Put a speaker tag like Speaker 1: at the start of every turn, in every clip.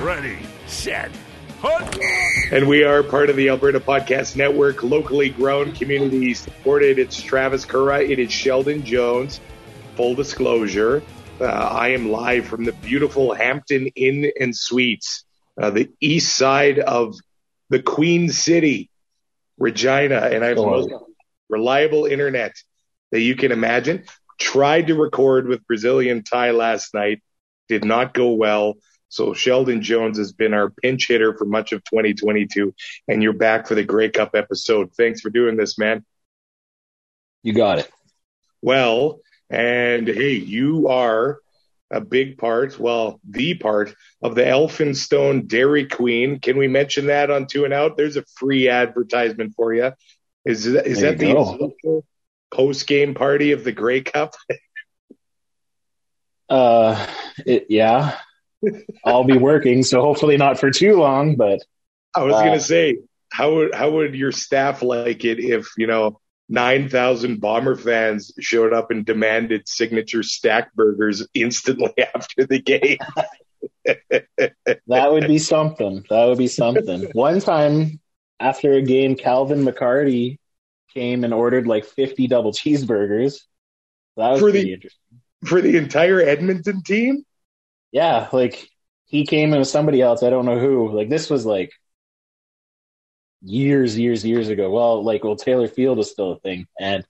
Speaker 1: Ready, set, hunt!
Speaker 2: And we are part of the Alberta Podcast Network, locally grown, community supported. It's Travis Kura. It is Sheldon Jones. Full disclosure, uh, I am live from the beautiful Hampton Inn and Suites, uh, the east side of the Queen City, Regina, and I have the most reliable internet that you can imagine. Tried to record with Brazilian Tie last night, did not go well. So Sheldon Jones has been our pinch hitter for much of 2022, and you're back for the Grey Cup episode. Thanks for doing this, man.
Speaker 3: You got it.
Speaker 2: Well, and hey, you are a big part, well, the part of the Elphinstone Dairy Queen. Can we mention that on Two and Out? There's a free advertisement for you. Is that, is
Speaker 3: There
Speaker 2: that the post game party of the Grey Cup?
Speaker 3: Uh, it, yeah, I'll be working, so hopefully not for too long. But
Speaker 2: I was
Speaker 3: Uh,
Speaker 2: gonna say, how would how would your staff like it if you know nine thousand Bomber fans showed up and demanded signature stack burgers instantly after the game?
Speaker 3: that would be something. That would be something. One time after a game, Calvin McCarty came and ordered like 50 double cheeseburgers. That was
Speaker 2: For the-
Speaker 3: interesting.
Speaker 2: For the entire Edmonton team?
Speaker 3: Yeah, like he came and with somebody else. I don't know who. Like this was like years, years, years ago. Well, like well, Taylor Field was still a thing, and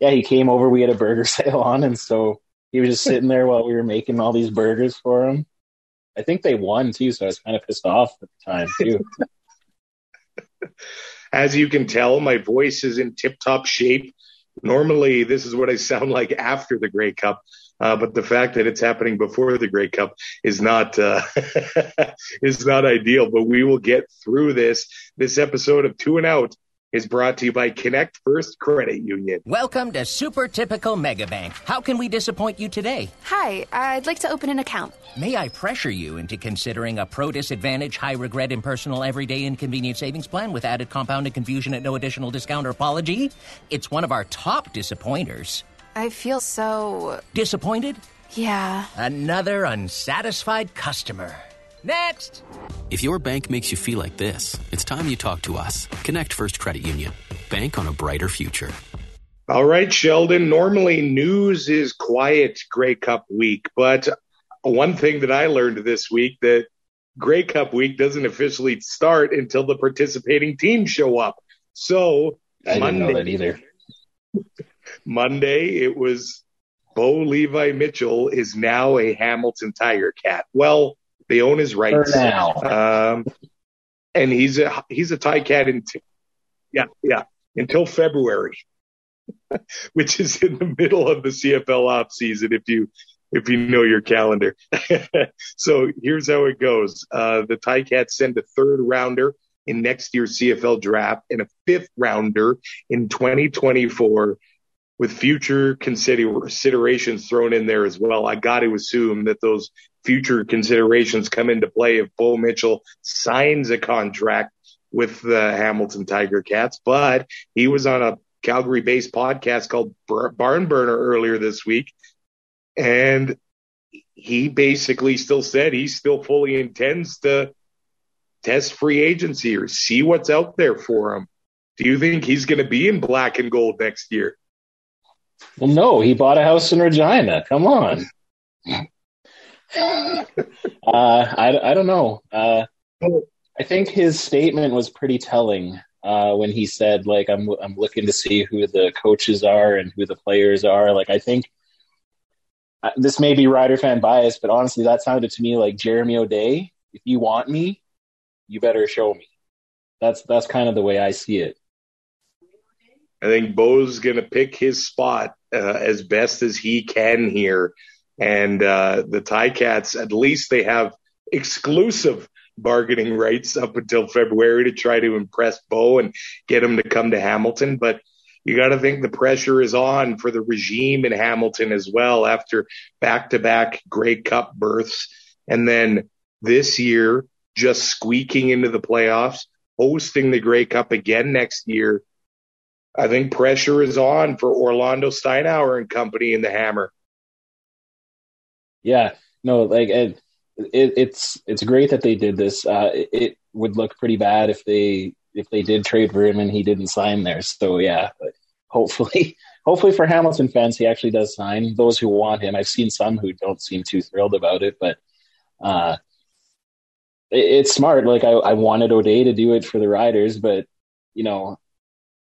Speaker 3: yeah, he came over. We had a burger sale on, and so he was just sitting there while we were making all these burgers for him. I think they won too, so I was kind of pissed off at the time too.
Speaker 2: As you can tell, my voice is in tip top shape. Normally, this is what I sound like after the Grey Cup. Uh, but the fact that it's happening before the Grey Cup is not uh, is not ideal. But we will get through this. This episode of Two and Out is brought to you by Connect First Credit Union.
Speaker 4: Welcome to Super Typical Megabank. How can we disappoint you today?
Speaker 5: Hi, I'd like to open an account.
Speaker 4: May I pressure you into considering a pro disadvantage, high regret, impersonal, everyday inconvenient savings plan with added compounded confusion at no additional discount or apology? It's one of our top disappointers.
Speaker 5: I feel so.
Speaker 4: Disappointed?
Speaker 5: Yeah.
Speaker 4: Another unsatisfied customer. Next!
Speaker 6: If your bank makes you feel like this, it's time you talk to us. Connect First Credit Union. Bank on a brighter future.
Speaker 2: All right, Sheldon. Normally, news is quiet Grey Cup week, but one thing that I learned this week that Grey Cup week doesn't officially start until the participating teams show up. So
Speaker 3: I didn't know that
Speaker 2: Monday,
Speaker 3: either.
Speaker 2: Monday, it was Bo Levi Mitchell is now a Hamilton Tiger Cat. Well, they own his
Speaker 3: For
Speaker 2: rights.
Speaker 3: now,
Speaker 2: Um, and he's a he's a Ticat until yeah yeah until February, which is in the middle of the CFL off season. If you if you know your calendar, so here's how it goes: uh, the Ticats send a third rounder in next year's CFL draft and a fifth rounder in 2024. With future consider- considerations thrown in there as well, I got to assume that those future considerations come into play if Bo Mitchell signs a contract with the Hamilton Tiger Cats. But he was on a Calgary based podcast called Bar- Barn Burner earlier this week. And he basically still said he still fully intends to test free agency or see what's out there for him. Do you think he's going to be in black and gold next year?
Speaker 3: Well, no, he bought a house in Regina. Come on. uh, I, I don't know. Uh, I think his statement was pretty telling uh, when he said, like, I'm, I'm looking to see who the coaches are and who the players are. Like, I think uh, this may be Rider fan bias, but honestly, that sounded to me like Jeremy O'Day. If you want me, you better show me. That's that's kind of the way I see it.
Speaker 2: I think Bo's going to pick his spot uh, as best as he can here. And uh, the Ticats, at least they have exclusive bargaining rights up until February to try to impress Bo and get him to come to Hamilton. But you got to think the pressure is on for the regime in Hamilton as well after back to back Grey Cup berths. And then this year, just squeaking into the playoffs, hosting the Grey Cup again next year. I think pressure is on for Orlando Steinauer and company in the Hammer.
Speaker 3: Yeah, no, like it, it, it's it's great that they did this. Uh, it, it, would look pretty bad if they if they did trade for him and he didn't sign there. So yeah, hopefully, hopefully for Hamilton fans, he actually does sign. Those who want him, I've seen some who don't seem too thrilled about it, but uh, it, it's smart. Like I, I wanted O'Day to do it for the Riders, but you know,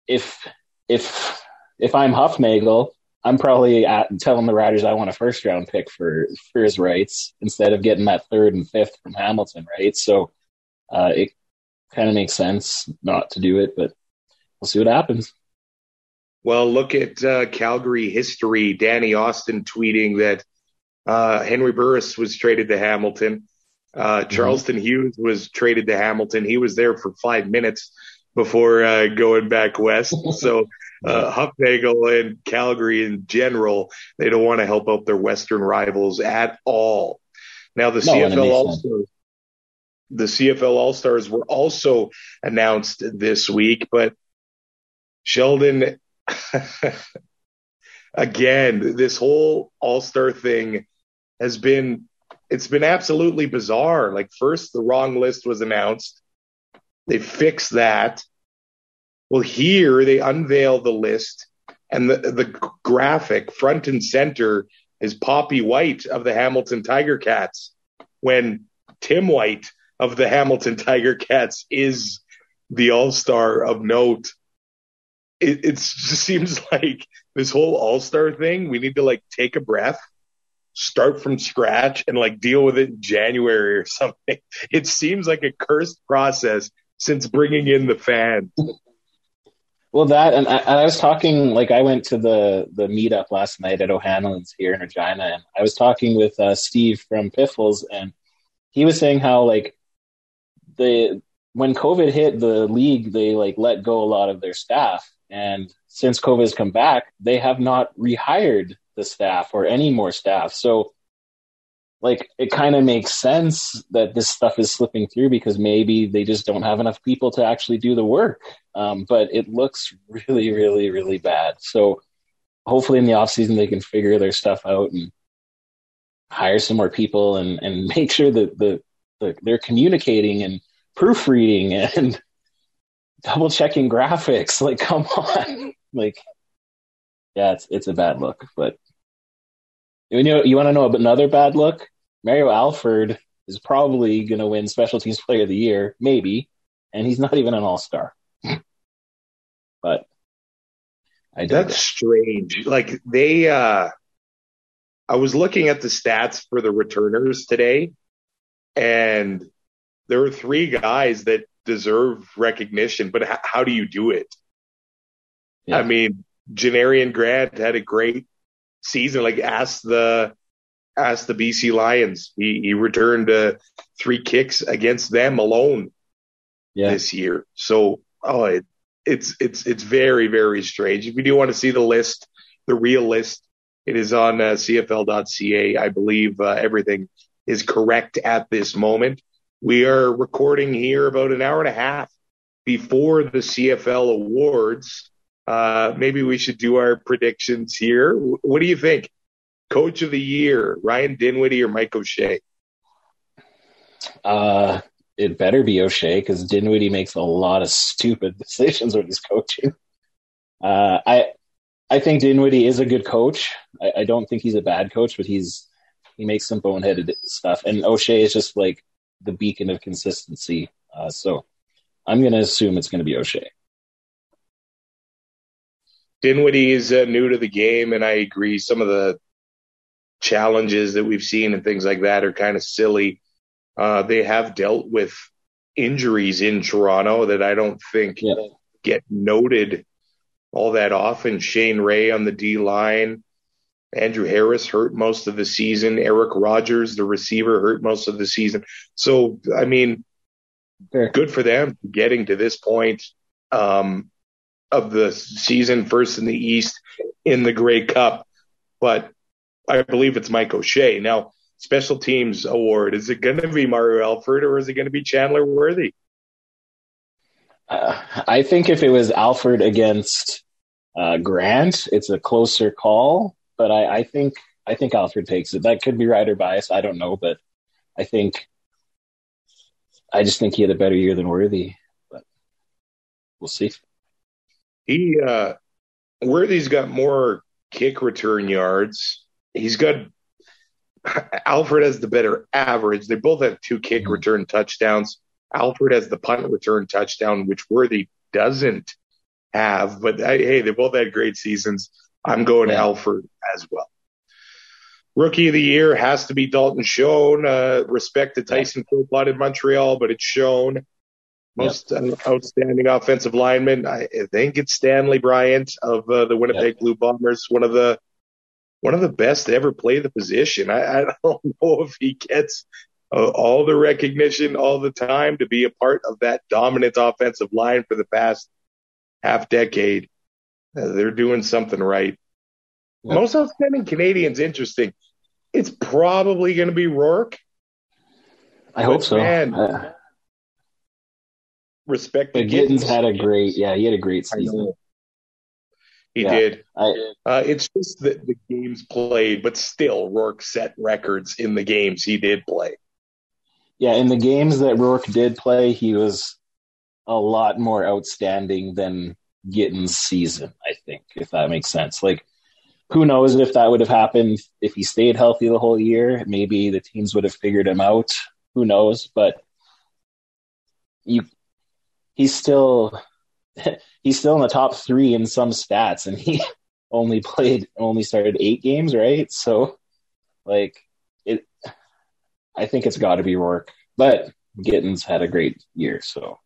Speaker 3: if if if I'm Hufnagel, I'm probably at, telling the Riders I want a first round pick for for his rights instead of getting that third and fifth from Hamilton, right? So uh, it kind of makes sense not to do it, but we'll see what happens.
Speaker 2: Well, look at uh, Calgary history. Danny Austin tweeting that uh, Henry Burris was traded to Hamilton. Uh, mm-hmm. Charleston mm-hmm. Hughes was traded to Hamilton. He was there for five minutes before uh, going back west. So uh, and Calgary in general, they don't want to help out their Western rivals at all. Now the no, CFL All the CFL All Stars were also announced this week, but Sheldon again, this whole All Star thing has been it's been absolutely bizarre. Like first the wrong list was announced. They fix that. Well, here they unveil the list and the, the graphic front and center is Poppy White of the Hamilton Tiger Cats when Tim White of the Hamilton Tiger Cats is the all-star of note it, it just seems like this whole all star thing, we need to like take a breath, start from scratch, and like deal with it in January or something. It seems like a cursed process since bringing in the fans.
Speaker 3: Well, that and I, I, was talking like I went to the the meetup last night at O'Hanlon's here in Regina, and I was talking with uh, Steve from Piffles, and he was saying how like the when COVID hit the league, they like let go a lot of their staff, and since COVID has come back, they have not rehired the staff or any more staff. So, like, it kind of makes sense that this stuff is slipping through because maybe they just don't have enough people to actually do the work. Um, but it looks really, really, really bad. So, hopefully, in the off season, they can figure their stuff out and hire some more people and, and make sure that the, the they're communicating and proofreading and double checking graphics. Like, come on. like, yeah, it's it's a bad look. But you know, you want to know another bad look? Mario Alford is probably going to win Special Teams Player of the Year, maybe, and he's not even an All Star. but
Speaker 2: I that's strange. Like they, uh I was looking at the stats for the returners today, and there are three guys that deserve recognition, but h- how do you do it? Yeah. I mean, Janarion Grant had a great season. Like ask the ask the BC Lions. He he returned uh, three kicks against them alone yeah. this year. So oh, it, it's it's it's very very strange. If you do want to see the list, the real list, it is on uh, CFL.ca. I believe uh, everything is correct at this moment. We are recording here about an hour and a half before the CFL awards. Uh, maybe we should do our predictions here. What do you think? Coach of the year, Ryan Dinwiddie or Mike O'Shea?
Speaker 3: Uh, it better be O'Shea because Dinwiddie makes a lot of stupid decisions when he's coaching. Uh, I I think Dinwiddie is a good coach. I, I, don't think he's a bad coach, but he's he makes some boneheaded stuff. And O'Shea is just like the beacon of consistency. Uh, so I'm going to assume it's going to be O'Shea.
Speaker 2: Dinwiddie is uh, new to the game, and I agree. Some of the challenges that we've seen and things like that are kind of silly. Uh, they have dealt with injuries in Toronto that I don't think yeah. get noted all that often. Shane Ray on the D line, Andrew Harris hurt most of the season. Eric Rogers, the receiver, hurt most of the season. So, I mean, good for them getting to this point um, of the season, first in the East in the Grey Cup. But I believe it's Mike O'Shea. Now, special teams award, is it going to be Mario Alford or is it going to be Chandler Worthy?
Speaker 3: Uh, I think if it was Alford against uh, Grant, it's a closer call. But I, I think I think Alford takes it. That could be or bias. I don't know, but I think I just think he had a better year than Worthy. But we'll see.
Speaker 2: He uh, Worthy's got more kick return yards. He's got Alford has the better average. They both have two kick
Speaker 3: Mhm.
Speaker 2: return touchdowns. Alford has the punt return touchdown, which Worthy doesn't have. But I, hey, they both had great seasons. I'm going
Speaker 3: Yeah.
Speaker 2: Alford as well. Rookie of the year has to be Dalton Schoen. Uh, respect to Tyson Philpott in Montreal, but it's Schoen. Most uh, outstanding offensive lineman, I think it's Stanley Bryant of uh, the Winnipeg Blue Bombers, one of the one of the best to ever play the position. I, I don't know if he gets uh, all the recognition all the time to be a part of that dominant offensive line for the past half decade. Uh, they're doing something right.
Speaker 3: Yeah.
Speaker 2: Most outstanding Canadians, interesting. It's probably going to be Rourke.
Speaker 3: I hope so.
Speaker 2: Man, Respect
Speaker 3: but Gittens
Speaker 2: Gittens.
Speaker 3: had a great, yeah, he had a great season.
Speaker 2: He
Speaker 3: Yeah.
Speaker 2: did.
Speaker 3: I,
Speaker 2: Uh, it's just that the games played, but still, Rourke set records in the games he did play.
Speaker 3: yeah, in the games that Rourke did play, he was a lot more outstanding than Gittens' season. I think, if that makes sense. Like, who knows if that would have happened if he stayed healthy the whole year? Maybe the teams would have figured him out. Who knows? But you, he's still he's still in the top three in some stats, and he only played only started eight games, right? So, like it, I think it's got to be Rourke, but Gittens had a great year, so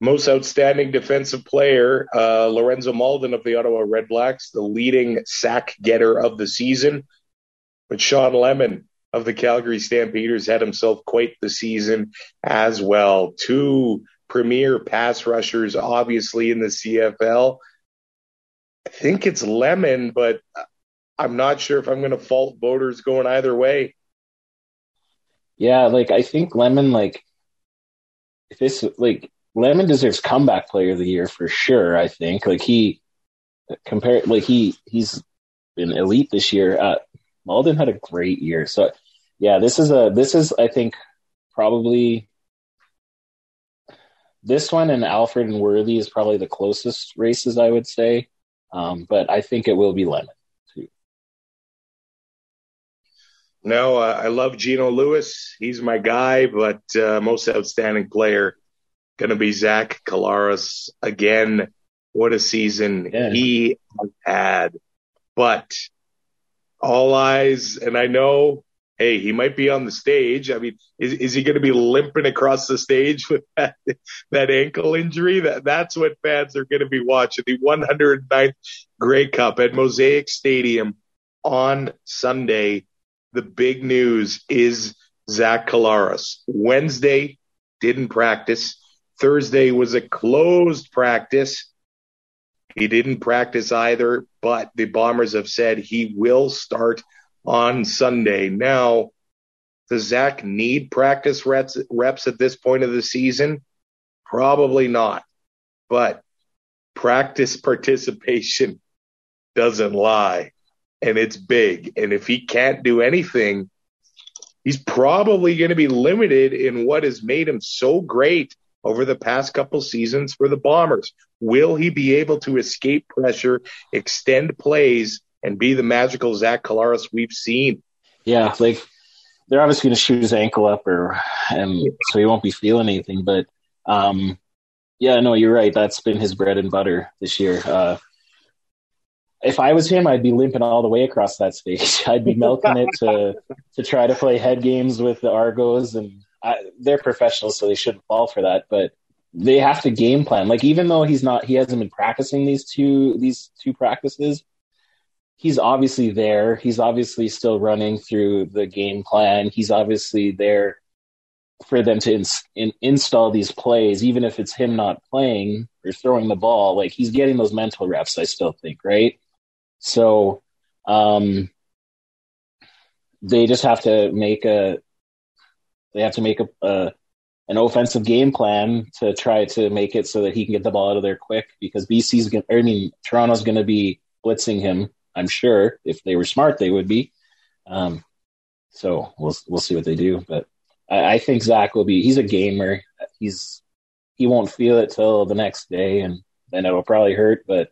Speaker 2: Most outstanding defensive player, uh, Lorenzo Mauldin of the Ottawa Red Blacks, the leading sack getter of the season. But Shawn Lemon of the Calgary Stampeders had himself quite the season as well. Two premier pass rushers, obviously, in the CFL. I think it's Lemon, but I'm not sure if I'm going to fault voters going either way.
Speaker 3: yeah, like I think Lemon, like if this like Lemon deserves comeback player of the year for sure. I think like he compared like he he's been elite this year. Uh, Mauldin had a great year, so yeah, this is a this is I think probably this one and Alford and Worthy is probably the closest races I would say, um, but I think it will be Lemon. too.
Speaker 2: No, uh, I love Geno Lewis. He's my guy, but uh, most outstanding player going to be Zach Collaros again. What a season
Speaker 3: Yeah.
Speaker 2: he has had. But all eyes, and I know, hey, he might be on the stage. I mean, is, is he going to be limping across the stage with that, that ankle injury? That That's what fans are going to be watching. The 109th Grey Cup at Mosaic Stadium on Sunday the big news is Zach Collaros. Wednesday didn't practice. Thursday was a closed practice. He didn't practice either, but the Bombers have said he will start on Sunday. Now, does Zach need practice reps, reps at this point of the season? Probably not. But practice participation doesn't lie and it's big. And if he can't do anything, he's probably going to be limited in what has made him so great over the past couple seasons for the Bombers. Will he be able to escape pressure, extend plays, and be the magical Zach Collaros we've seen?
Speaker 3: Yeah, like they're obviously going to shoot his ankle up, or and so he won't be feeling anything. But um, yeah, no, you're right. That's been his bread and butter this year. Uh, if I was him, I'd be limping all the way across that stage. I'd be milking it to to try to play head games with the Argos, and I, they're professionals, so they shouldn't fall for that. But they have to game plan. Like even though he's not, he hasn't been practicing these two these two practices. He's obviously there. He's obviously still running through the game plan. He's obviously there for them to in, install these plays, even if it's him not playing or throwing the ball. Like he's getting those mental reps. I still think, right? So um, they just have to make a they have to make a, a an offensive game plan to try to make it so that he can get the ball out of there quick because BC's going I mean Toronto's going to be blitzing him I'm sure if they were smart they would be um, so we'll we'll see what they do but I, I, think Zach will be he's a gamer he's he won't feel it till the next day and then it'll probably hurt but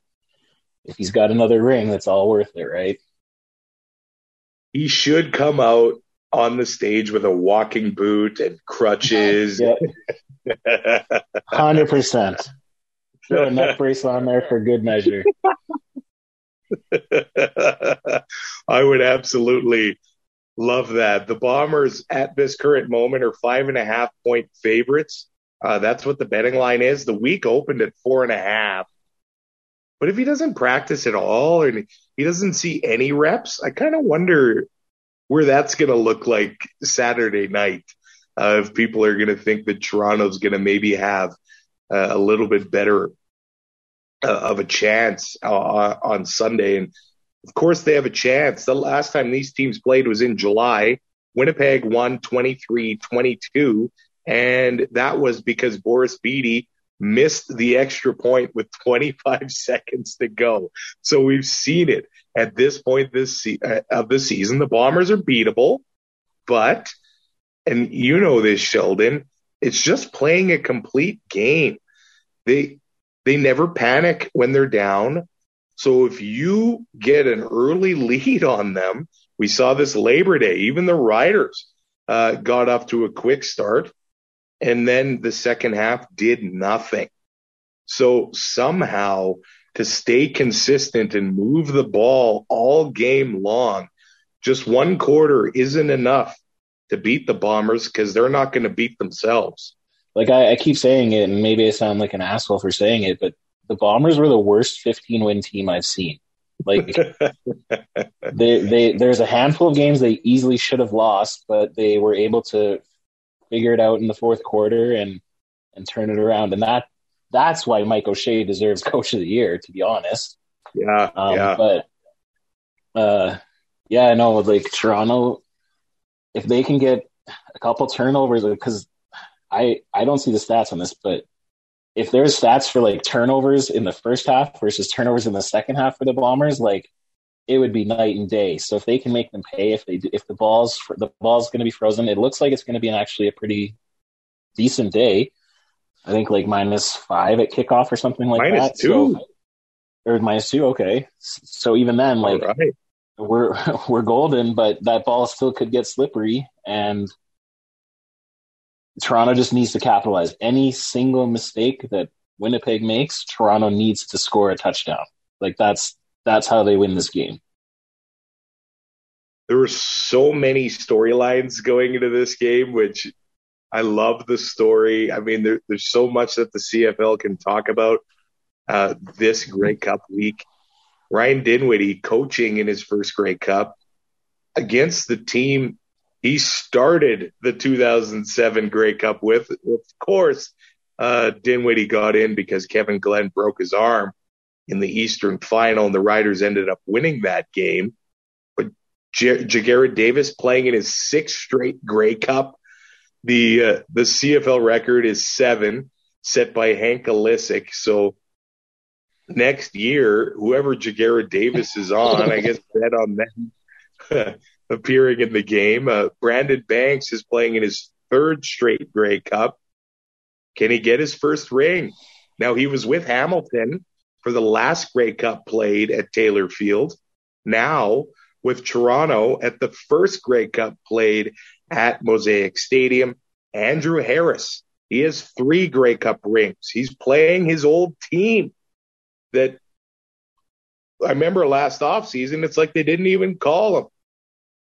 Speaker 3: if he's got another ring that's all worth it right
Speaker 2: he should come out on the stage with a walking boot and crutches.
Speaker 3: Hundred percent. Throw a neck brace on there for good measure.
Speaker 2: I would absolutely love that. The Bombers at this current moment are five and a half point favorites. Uh, that's what the betting line is. The week opened at four and a half. But if he doesn't practice at all and he doesn't see any reps, I kind of wonder where that's going to look like Saturday night. Uh, if people are going to think that Toronto's going to maybe have uh, a little bit better of a chance uh, on Sunday. And of course, they have a chance. The last time these teams played was in July. Winnipeg won 23 22. And that was because Boris Bede missed the extra point with 25 seconds to go. So we've seen it at this point this se- uh, of the season. The Bombers are beatable, but and you know this, Sheldon. It's just playing a complete game. They they never panic when they're down. So if you get an early lead on them, we saw this Labor Day. Even the Riders uh, got off to a quick start, and then the second half did nothing. So somehow to stay consistent and move the ball all game long, just one quarter isn't enough to beat the Bombers because they're not going to beat themselves.
Speaker 3: Like I, I, keep saying it, and maybe I sound like an asshole for saying it, but the Bombers were the worst 15 win team I've seen. Like they, they, there's a handful of games they easily should have lost, but they were able to figure it out in the fourth quarter and and turn it around. And that that's why Mike O'Shea deserves Coach of the Year, to be honest.
Speaker 2: Yeah, um, yeah.
Speaker 3: But uh, yeah, I know. Like Toronto, if they can get a couple turnovers, because I I don't see the stats on this, but if there's stats for like turnovers in the first half versus turnovers in the second half for the Bombers, like it would be night and day. So if they can make them pay, if they if the balls the ball's going to be frozen, it looks like it's going to be an, actually a pretty decent day. I think like minus five at kickoff or something like
Speaker 2: minus
Speaker 3: that.
Speaker 2: Two.
Speaker 3: So, or minus two. Okay. So even then, like right. we're, we're golden, but that ball still could get slippery and Toronto just needs to capitalize. Any single mistake that Winnipeg makes, Toronto needs to score a touchdown. Like that's, that's how they win this game.
Speaker 2: There were so many storylines going into this game, which I love the story. I mean, there, there's so much that the CFL can talk about uh, this Grey Cup week. Ryan Dinwiddie coaching in his first Grey Cup against the team he started the 2007 Grey Cup with. Of course, uh, Dinwiddie got in because Kevin Glenn broke his arm in the Eastern Final, and the Riders ended up winning that game. But J- Ja'Gared Davis playing in his sixth straight Grey Cup the uh, the CFL record is seven, set by Hank Ilesic. So next year, whoever Ja'Gared Davis is on, I guess bet on them appearing in the game. Uh, Brandon Banks is playing in his third straight Grey Cup. Can he get his first ring? Now he was with Hamilton for the last Grey Cup played at Taylor Field. Now with Toronto at the first Grey Cup played at Mosaic Stadium. Andrew Harris, he has three Grey Cup rings. He's playing his old team that I remember last offseason, it's like they didn't even call him.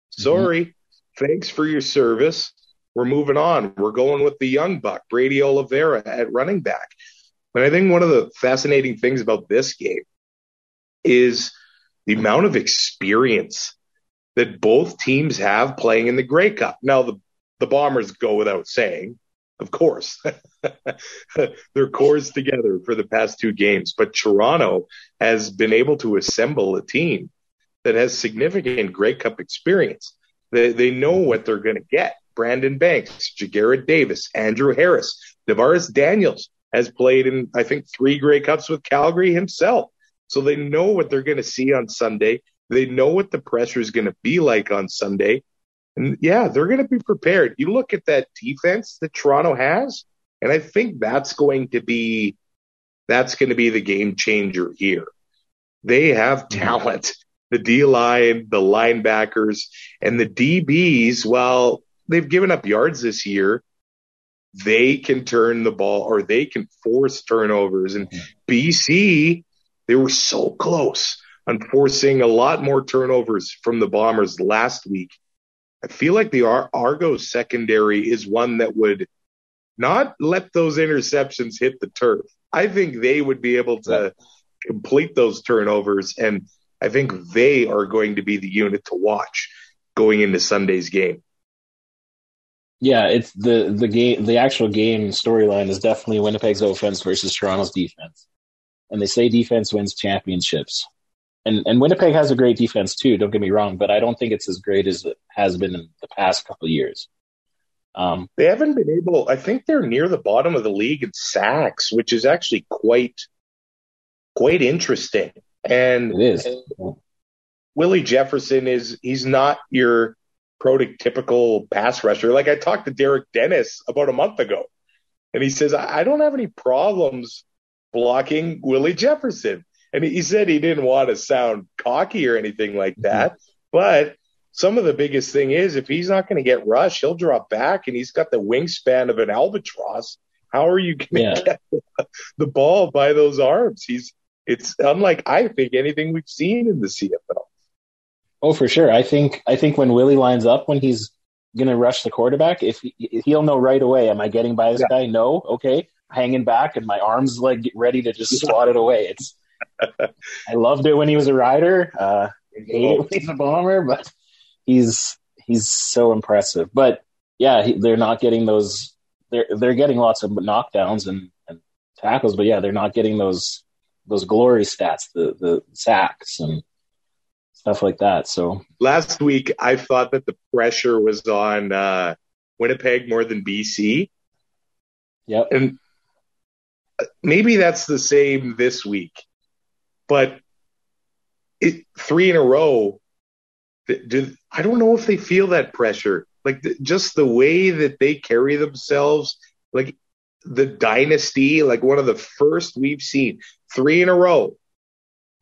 Speaker 2: Sorry. Mm-hmm. Thanks for your service. We're moving on. We're going with the young buck, Brady Oliveira at running back. But I think one of the fascinating things about this game is the amount of experience that both teams have playing in the Grey Cup. Now, the, the Bombers go without saying, of course. They're cores together for the past two games, but Toronto has been able to assemble a team that has significant Grey Cup experience. They, they know what they're going to get. Brandon Banks, Ja'Gared Davis, Andrew Harris, DaVaris Daniels has played in, I think, three Grey Cups with Calgary himself. So they know what they're going to see on Sunday. They know what the pressure is going to be like on Sunday. And yeah, they're going to be prepared. You look at that defense that Toronto has, and I think that's going to be that's going to be the game changer here. They have mm-hmm. talent. The D line, the linebackers, and the DBs, well, they've given up yards this year. They can turn the ball or they can force turnovers. And mm-hmm. BC, they were so close on forcing a lot more turnovers from the Bombers last week. I feel like the Ar- Argos secondary is one that would not let those interceptions hit the turf. I think they would be able to complete those turnovers, and I think they are going to be the unit to watch going into Sunday's game.
Speaker 3: Yeah, it's the the game. The actual game storyline is definitely Winnipeg's offense versus Toronto's defense, and they say defense wins championships. And and Winnipeg has a great defense too. Don't get me wrong, but I don't think it's as great as it has been in the past couple of years. Um,
Speaker 2: they haven't been able. I think they're near the bottom of the league in sacks, which is actually quite quite interesting. And
Speaker 3: it is.
Speaker 2: Willie Jefferson is he's not your prototypical pass rusher. Like I talked to Derek Dennis about a month ago, and he says I don't have any problems blocking Willie Jefferson. And he said he didn't want to sound cocky or anything like that, mm-hmm. but some of the biggest thing is if he's not going to get rushed, he'll drop back and he's got the wingspan of an albatross. How are you going to yeah. get the ball by those arms? He's it's unlike I think anything we've seen in the CFL.
Speaker 3: Oh, for sure. I think I think when Willie lines up, when he's going to rush the quarterback, if he, he'll know right away, am I getting by this yeah. guy? No. Okay, hanging back, and my arms like ready to just swat it away. It's. I loved it when he was a rider. Uh, hate it when he's a bomber, but he's he's so impressive. But yeah, he, they're not getting those. They're they're getting lots of knockdowns and, and tackles, but yeah, they're not getting those those glory stats, the the sacks and stuff like that. So
Speaker 2: last week, I thought that the pressure was on uh, Winnipeg more than BC.
Speaker 3: Yep.
Speaker 2: And maybe that's the same this week, but it, three in a row. Do, I don't know if they feel that pressure. Like the, just the way that they carry themselves, like the dynasty, like one of the first we've seen. Three in a row.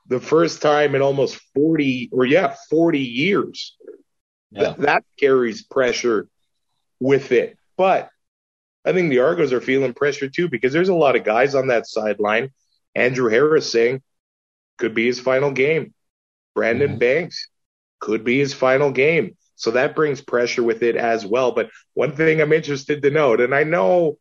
Speaker 2: The first time in almost 40 or yeah 40 years. Yeah. Th- that carries pressure with it. But i think the argos are feeling pressure too because there's a lot of guys on that sideline. Andrew harris saying could be his final game. Brandon mm-hmm. banks could be his final game. So that brings pressure with it as well. But one thing i'm interested to note and i know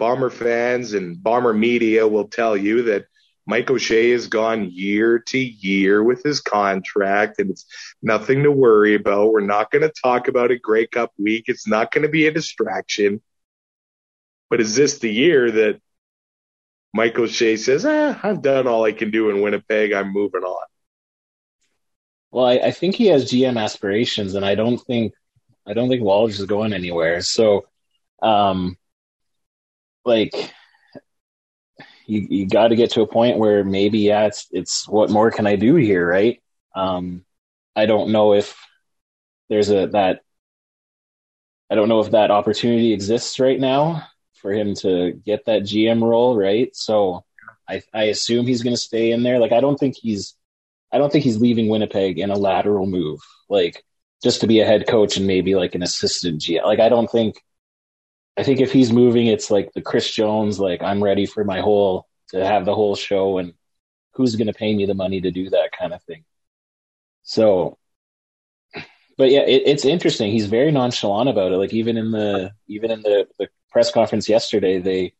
Speaker 2: bomber fans and bomber media will tell you that Mike O'Shea has gone year to year with his contract, and it's nothing to worry about. We're not going to talk about it Grey Cup week. It's not going to be a distraction. But is this the year that Mike O'Shea says, eh, I've done all I can do in Winnipeg. I'm moving on?
Speaker 3: Well, I, I think he has GM aspirations, and I don't think I don't think Walsh is going anywhere. So, um, like you you got to get to a point where maybe yeah, it's it's what more can I do here, right? Um, I don't know if there's a that I don't know if that opportunity exists right now for him to get that GM role, right? So I I assume he's going to stay in there. Like I don't think he's I don't think he's leaving Winnipeg in a lateral move, like just to be a head coach and maybe like an assistant GM. Like I don't think I think if he's moving, it's like the Chris Jones, like I'm ready for my whole to have the whole show and who's going to pay me the money to do that kind of thing. So, but yeah, it, it's interesting. He's very nonchalant about it. Like even in the even in the, the press conference yesterday, they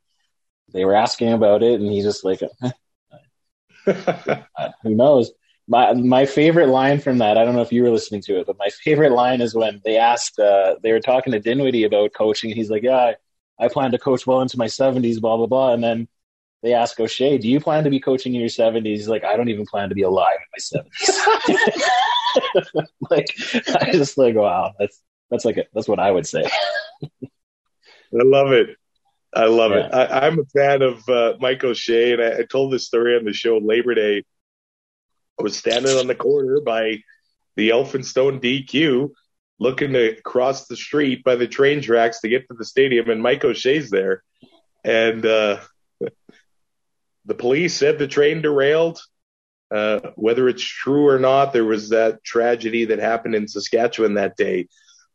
Speaker 3: they were asking about it, and he's just like, eh, who knows? My my favorite line from that, I don't know if you were listening to it, but my favorite line is when they asked, uh, they were talking to Dinwiddie about coaching, and he's like, "Yeah, I, I plan to coach well into my seventies, blah blah blah." And then they ask O'Shea, "Do you plan to be coaching in your 70s? He's like, "I don't even plan to be alive in my seventies. like, I just like, wow, that's that's like a, that's what I would say.
Speaker 2: I love it. I love
Speaker 3: Yeah.
Speaker 2: it. I, I'm a fan of uh, Mike O'Shea, and I, I told this story on the show Labor Day. I was standing on the corner by the Elphinstone DQ, looking to cross the street by the train tracks to get to the stadium, and Mike O'Shea's there. And uh, the police said the train derailed. Uh, whether it's true or not, there was that tragedy that happened in Saskatchewan that day.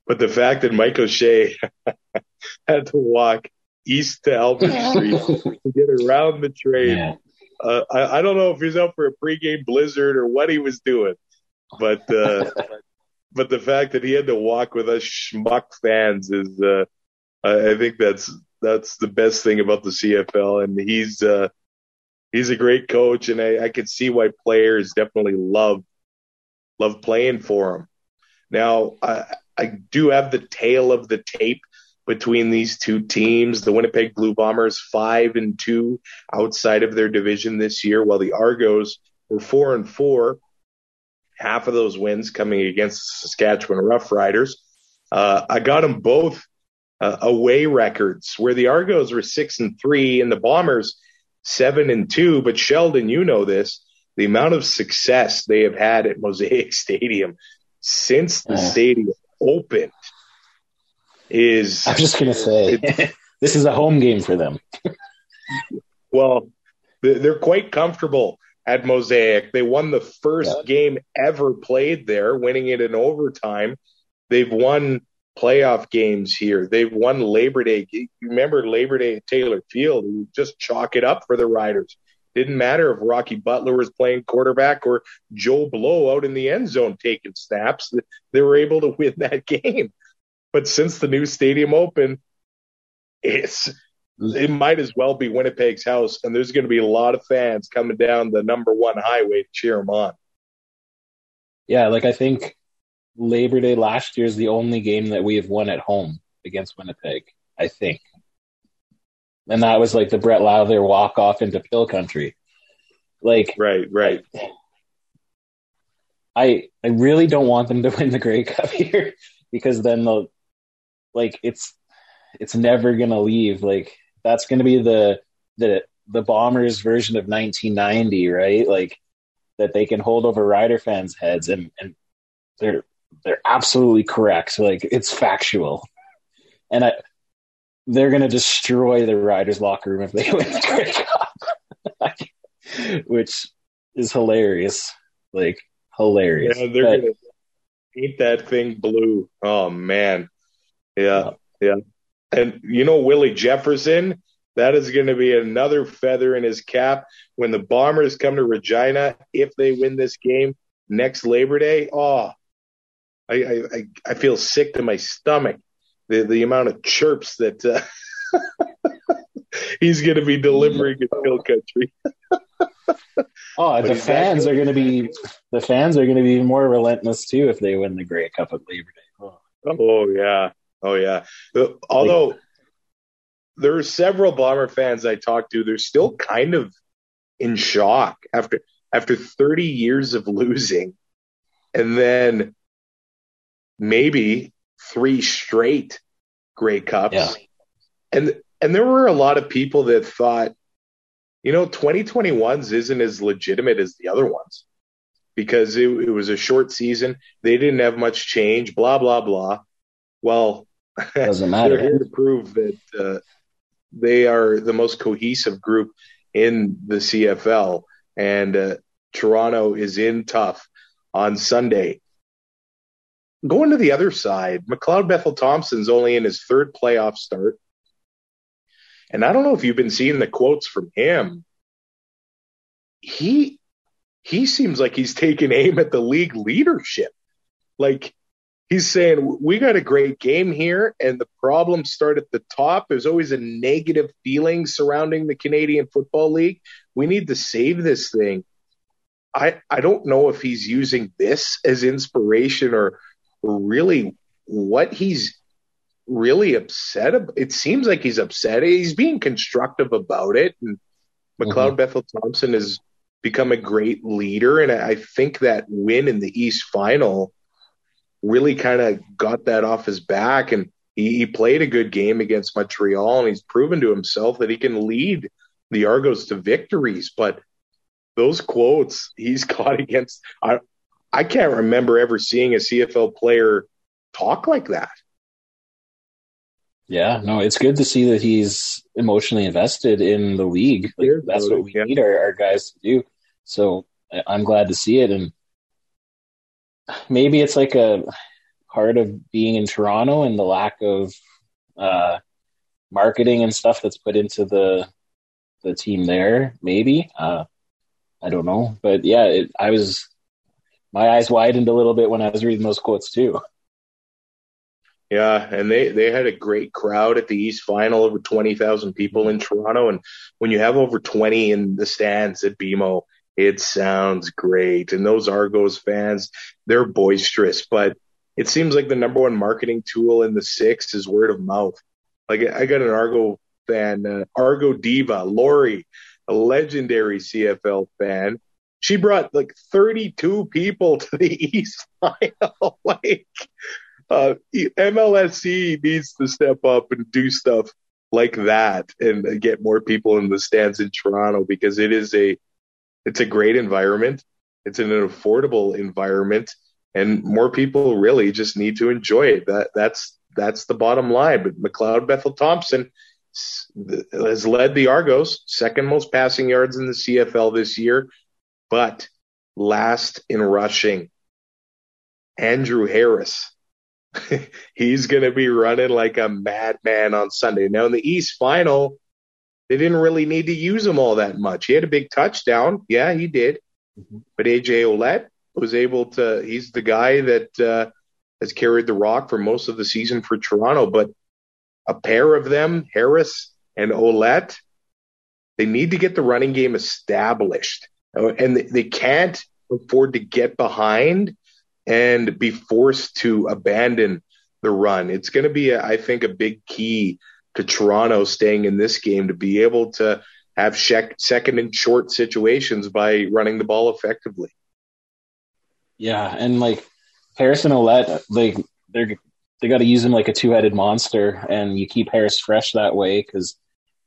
Speaker 2: But the fact that Mike O'Shea had to walk east to Albert Street to get around the train.
Speaker 3: Yeah.
Speaker 2: Uh, I, I don't know if he's out for a pregame blizzard or what he was doing, but uh, but the fact that he had to walk with us schmuck fans is, uh, I think that's that's the best thing about the CFL, and he's uh, he's a great coach, and I, I could see why players definitely love love playing for him. Now, I, I do have the tail of the tape between these two teams. The Winnipeg Blue Bombers five and two outside of their division this year, while the Argos were four and four. Half of those wins coming against the Saskatchewan Roughriders. Uh, I got them both uh, away records, where the Argos were six and three and the Bombers seven and two. But Sheldon, you know this: the amount of success they have had at Mosaic Stadium since the stadium opened is
Speaker 3: I was just gonna say, this is a home game for them.
Speaker 2: Well, they- they're quite comfortable at Mosaic. They won the first
Speaker 3: Yeah.
Speaker 2: game ever played there, winning it in overtime. They've won playoff games here. They've won Labor Day. You remember Labor Day at Taylor Field? You just chalk it up for the Riders. Didn't matter if Rocky Butler was playing quarterback or Joe Blow out in the end zone taking snaps. They were able to win that game. But since the new stadium opened, it's it might as well be Winnipeg's house, and there's going to be a lot of fans coming down the number one highway to cheer them on.
Speaker 3: Yeah, like I think Labor Day last year is the only game that we have won at home against Winnipeg. I think, and that was like the Brett Lauther walk off into Pil Country. Like
Speaker 2: Right, right.
Speaker 3: I I really don't want them to win the Grey Cup here because then they'll like it's it's never gonna leave. Like that's gonna be the the the Bombers version of 1990, right? Like that they can hold over Rider fans' heads, and and they're they're absolutely correct. Like it's factual, and I they're gonna destroy the Riders' locker room if they win the Grey Cup, which is hilarious. Like hilarious.
Speaker 2: Yeah, they're
Speaker 3: But-
Speaker 2: going to paint that thing blue. Oh man, yeah, yeah. And you know Willie Jefferson, that is going to be another feather in his cap when the Bombers come to Regina if they win this game next Labor Day. Oh, I I, I, feel sick to my stomach. The the amount of chirps that uh, he's going to be delivering in Pil Country.
Speaker 3: Oh, the fans are going to be the fans are going to be more relentless too if they win the Grey Cup at Labor Day. Oh.
Speaker 2: Oh yeah, oh yeah. Uh, Although there are several Bomber fans I talked to, they're still kind of in shock after after 30 years of losing, and then maybe three straight Grey Cups,
Speaker 3: Yeah.
Speaker 2: and and there were a lot of people that thought, you know, 2021s isn't as legitimate as the other ones because it, it was a short season. They didn't have much change, blah, blah, blah. Well,
Speaker 3: Doesn't matter.
Speaker 2: they're here to prove that uh, they are the most cohesive group in the CFL. And uh, Toronto is in tough on Sunday. Going to the other side, McLeod Bethel Thompson's only in his third playoff start. And I don't know if you've been seeing the quotes from him. He he seems like he's taking aim at the league leadership. Like he's saying, we got a great game here, and the problems start at the top. There's always a negative feeling surrounding the Canadian Football League. We need to save this thing. I I don't know if he's using this as inspiration or, really what he's really upset about. It seems like he's upset. He's being constructive about it, and McLeod mm-hmm. Bethel Thompson has become a great leader, and I think that win in the East Final really kind of got that off his back and he, he, played a good game against Montreal and he's proven to himself that he can lead the Argos to victories. But those quotes he's caught against, I, I can't remember ever seeing a CFL player talk like that.
Speaker 3: Yeah, no, it's good to see that he's emotionally invested in the league. Like, that's what we yeah. need our, our guys to do. So I'm glad to see it. And maybe it's like a part of being in Toronto and the lack of uh, marketing and stuff that's put into the the team there. Maybe uh, I don't know, but yeah, it, I was my eyes widened a little bit when I was reading those quotes too.
Speaker 2: Yeah, and they they had a great crowd at the East Final, over twenty thousand people in Toronto, and when you have over twenty in the stands at BMO, it sounds great. And those Argos fans, they're boisterous, but it seems like the number one marketing tool in the six is word of mouth. Like I got an Argo fan, uh, Argo diva, Lori, a legendary CFL fan. She brought like 32 people to the East Final. like, uh, MLSE needs to step up and do stuff like that and get more people in the stands in Toronto because it is a it's a great environment. It's an affordable environment, and more people really just need to enjoy it. That that's that's the bottom line. But McLeod Bethel Thompson has led the Argos, second most passing yards in the CFL this year, but last in rushing. Andrew Harris. He's going to be running like a madman on Sunday. Now, in the East Final, they didn't really need to use him all that much. He had a big touchdown. Yeah, he did. Mm-hmm. But AJ Ouellette was able to, he's the guy that uh, has carried the rock for most of the season for Toronto. But a pair of them, Harris and Ouellette, they need to get the running game established. Uh, and they can't afford to get behind and be forced to abandon the run. It's going to be, I think, a big key to Toronto staying in this game to be able to have second and short situations by running the ball effectively.
Speaker 3: Yeah, and like Harrison Ouellette, like they're they got to use him like a two headed monster, and you keep Harris fresh that way because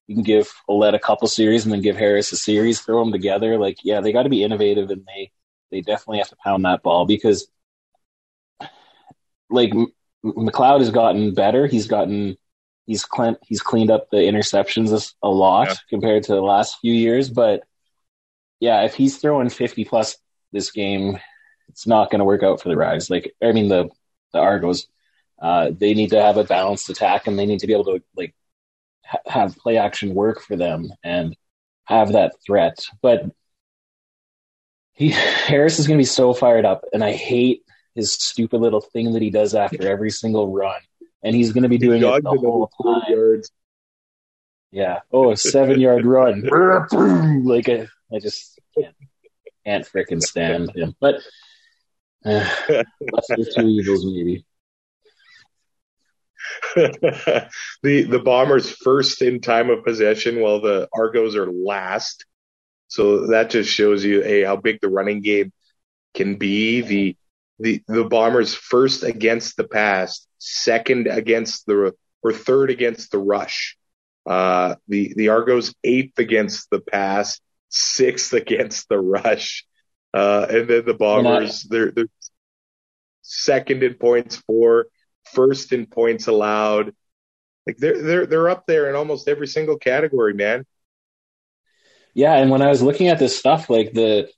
Speaker 3: you can give Ouellette a couple series and then give Harris a series, throw them together. Like, yeah, they got to be innovative, and they they definitely have to pound that ball because like McLeod has gotten better. He's gotten he's clean, he's cleaned up the interceptions a lot yeah. compared to the last few years. But yeah, if he's throwing 50 plus this game, it's not going to work out for the Rags. Like, I mean, the, the Argos, uh, they need to have a balanced attack and they need to be able to like ha- have play action work for them and have that threat. But he, Harris is going to be so fired up and I hate his stupid little thing that he does after every single run and he's going to be doing it the whole time. Yards. Yeah. Oh, a seven yard run. like a, I just can't, can't freaking stand him. But uh, two evils, maybe.
Speaker 2: the the Bombers first in time of possession, while the Argos are last. So that just shows you, hey, how big the running game can be. The the the Bombers first against the pass, second against the or third against the rush. Uh, the the Argos eighth against the pass, sixth against the rush, uh, and then the Bombers they're, they're second in points for, first in points allowed. Like they're they're they're up there in almost every single category, man.
Speaker 3: Yeah, and when I was looking at this stuff, like the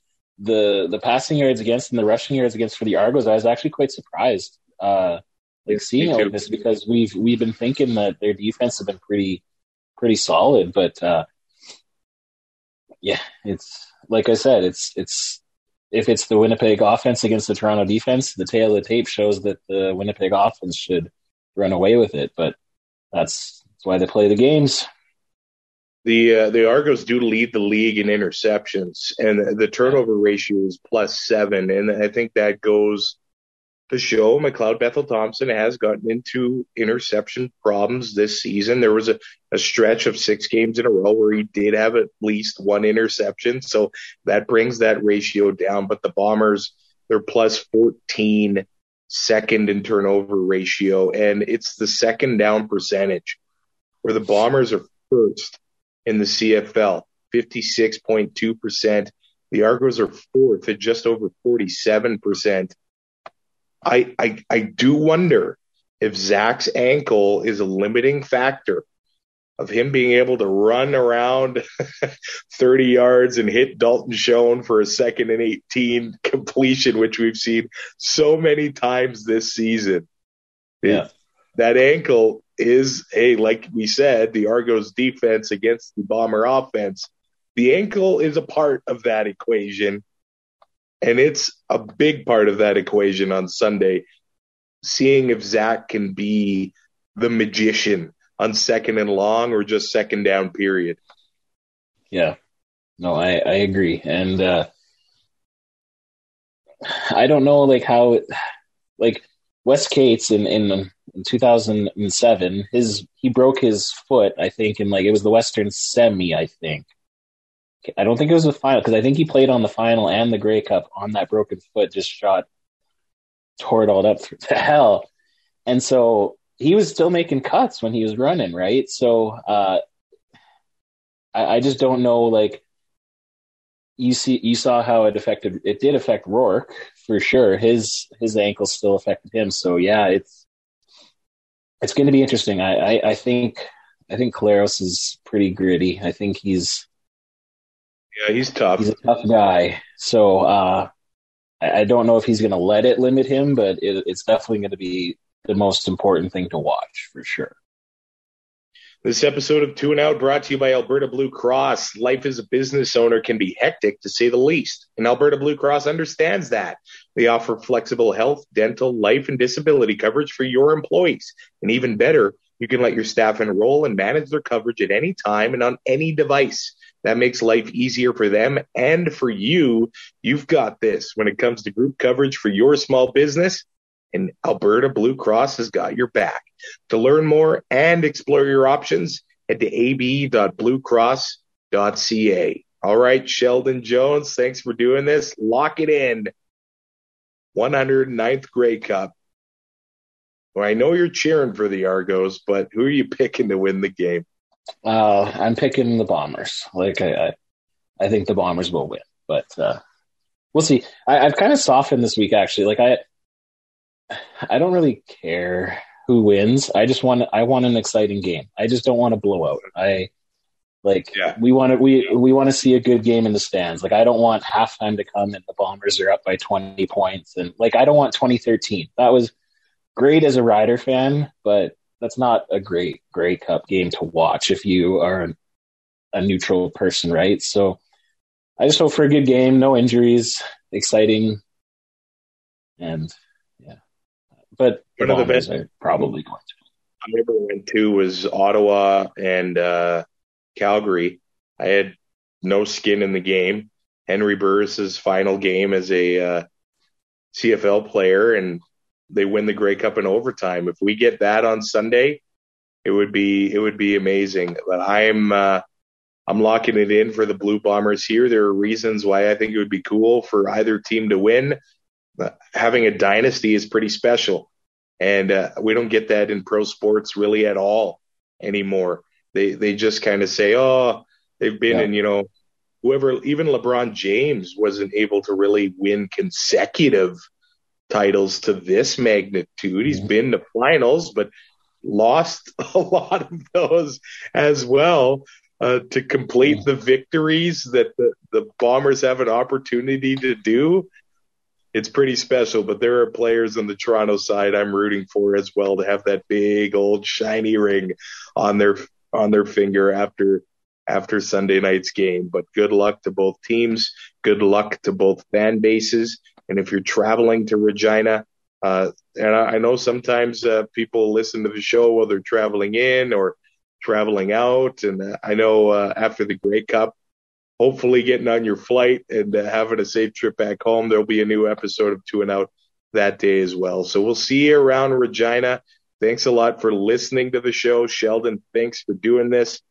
Speaker 3: the the passing yards against and the rushing yards against for the Argos, I was actually quite surprised. Uh, like seeing like this because we've we've been thinking that their defense have been pretty pretty solid, but uh, yeah, it's like I said, it's it's if it's the Winnipeg offense against the Toronto defense, the tale of the tape shows that the Winnipeg offense should run away with it, but that's that's why they play the games.
Speaker 2: The uh, the Argos do lead the league in interceptions, and the turnover ratio is plus seven, and I think that goes to show McLeod Bethel Thompson has gotten into interception problems this season. There was a, a stretch of six games in a row where he did have at least one interception, so that brings that ratio down. But the Bombers, they're plus 14 second in turnover ratio, and it's the second down percentage where the Bombers are first in the CFL, 56.2%. The Argos are fourth at just over 47%. I, I, I do wonder if Zach's ankle is a limiting factor of him being able to run around 30 yards and hit Dalton Schoen for a second and 18 completion, which we've seen so many times this season.
Speaker 3: Yeah.
Speaker 2: that ankle is, a like we said, the Argos defense against the Bomber offense. The ankle is a part of that equation. And it's a big part of that equation on Sunday, seeing if Zach can be the magician on second and long or just second down period.
Speaker 3: Yeah. No, I, I agree. And uh I don't know like how like Wes Cates in, in in 2007, his he broke his foot, I think, in like it was the Western Semi, I think. I don't think it was the final because I think he played on the final and the Grey Cup on that broken foot, just shot, tore it all up to hell, and so he was still making cuts when he was running, right? So uh, I, I just don't know, like you see, you saw how it affected. It did affect Rourke for sure. His his ankle still affected him. So yeah, it's it's going to be interesting. I, I, I think I think Collaros is pretty gritty. I think he's
Speaker 2: yeah, he's tough.
Speaker 3: He's a tough guy. So uh, I, I don't know if he's going to let it limit him, but it, it's definitely going to be the most important thing to watch for sure.
Speaker 2: This episode of Two and Out brought to you by Alberta Blue Cross. Life as a business owner can be hectic to say the least, and Alberta Blue Cross understands that. They offer flexible health, dental, life, and disability coverage for your employees. And even better, you can let your staff enroll and manage their coverage at any time and on any device. That makes life easier for them and for you. You've got this when it comes to group coverage for your small business and Alberta Blue Cross has got your back. To learn more and explore your options, head to ab.bluecross.ca. All right, Sheldon Jones, thanks for doing this. Lock it in. 109th Grey Cup. Well, I know you're cheering for the Argos, but who are you picking to win the game?
Speaker 3: Uh, I'm picking the Bombers. Like I, I, I think the Bombers will win, but uh, we'll see. I, I've kind of softened this week, actually. Like I, I don't really care who wins. I just want I want an exciting game. I just don't want a blowout. I like
Speaker 2: Yeah.
Speaker 3: we want to we we want to see a good game in the stands. Like I don't want halftime to come and the Bombers are up by 20 points and like I don't want 2013. That was great as a Rider fan, but that's not a great Grey Cup game to watch if you are a, a neutral person, right? So I just hope for a good game, no injuries, exciting, and. But
Speaker 2: One of the best-
Speaker 3: probably going to.
Speaker 2: I ever went to was Ottawa and uh, Calgary. I had no skin in the game. Henry Burris's final game as a uh, CFL player, and they win the Grey Cup in overtime. If we get that on Sunday, it would be it would be amazing. But I'm uh, I'm locking it in for the Blue Bombers here. There are reasons why I think it would be cool for either team to win. But having a dynasty is pretty special and uh, we don't get that in pro sports really at all anymore. They they just kind of say, oh, they've been
Speaker 3: Yeah.
Speaker 2: in, you know, whoever, even LeBron James wasn't able to really win consecutive titles to this magnitude. He's
Speaker 3: Mhm.
Speaker 2: been to finals, but lost a lot of those as well. Uh, to complete the victories that the, the Bombers have an opportunity to do, it's pretty special. But there are players on the Toronto side I'm rooting for as well to have that big old shiny ring on their on their finger after after Sunday night's game. But good luck to both teams. Good luck to both fan bases. And if you're traveling to Regina, uh, and I, I know sometimes uh, people listen to the show while they're traveling in or traveling out. And uh, I know uh, after the Grey Cup, hopefully getting on your flight and uh, having a safe trip back home, there'll be a new episode of Two and Out that day as well. So we'll see you around Regina. Thanks a lot for listening to the show. Sheldon, thanks for doing this.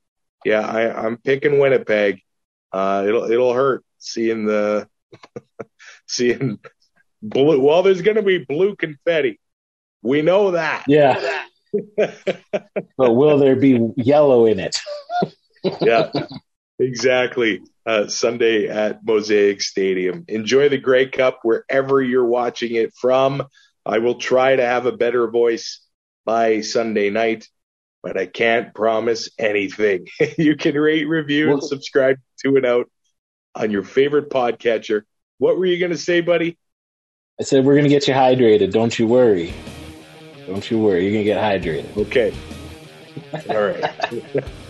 Speaker 2: Yeah, I, I'm picking Winnipeg. Uh, it'll it'll hurt seeing the seeing blue. Well, there's going to be blue confetti. We know that.
Speaker 3: Yeah. but will there be yellow in it?
Speaker 2: yeah, exactly. Uh, Sunday at Mosaic Stadium. Enjoy the Grey Cup wherever you're watching it from. I will try to have a better voice by Sunday night, but I can't promise anything. you can rate, review, and subscribe to and out on your favorite podcatcher. What were you going to say, buddy?
Speaker 3: I said we're going to get you hydrated. Don't you worry. Don't you worry. You're going to get hydrated.
Speaker 2: Okay. All right.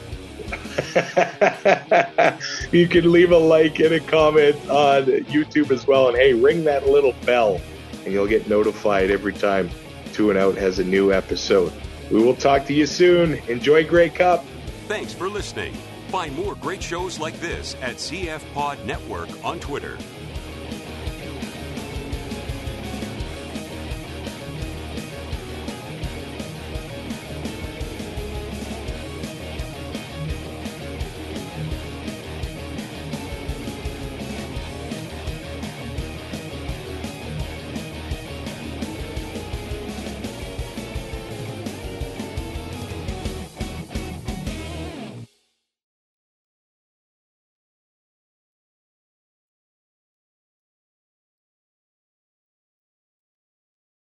Speaker 2: you can leave a like and a comment on YouTube as well. And hey, ring that little bell and you'll get notified every time Two and Out has a new episode. We will talk to you soon. Enjoy Grey Cup.
Speaker 7: Thanks for listening. Find more great shows like this at CF Pod Network on Twitter.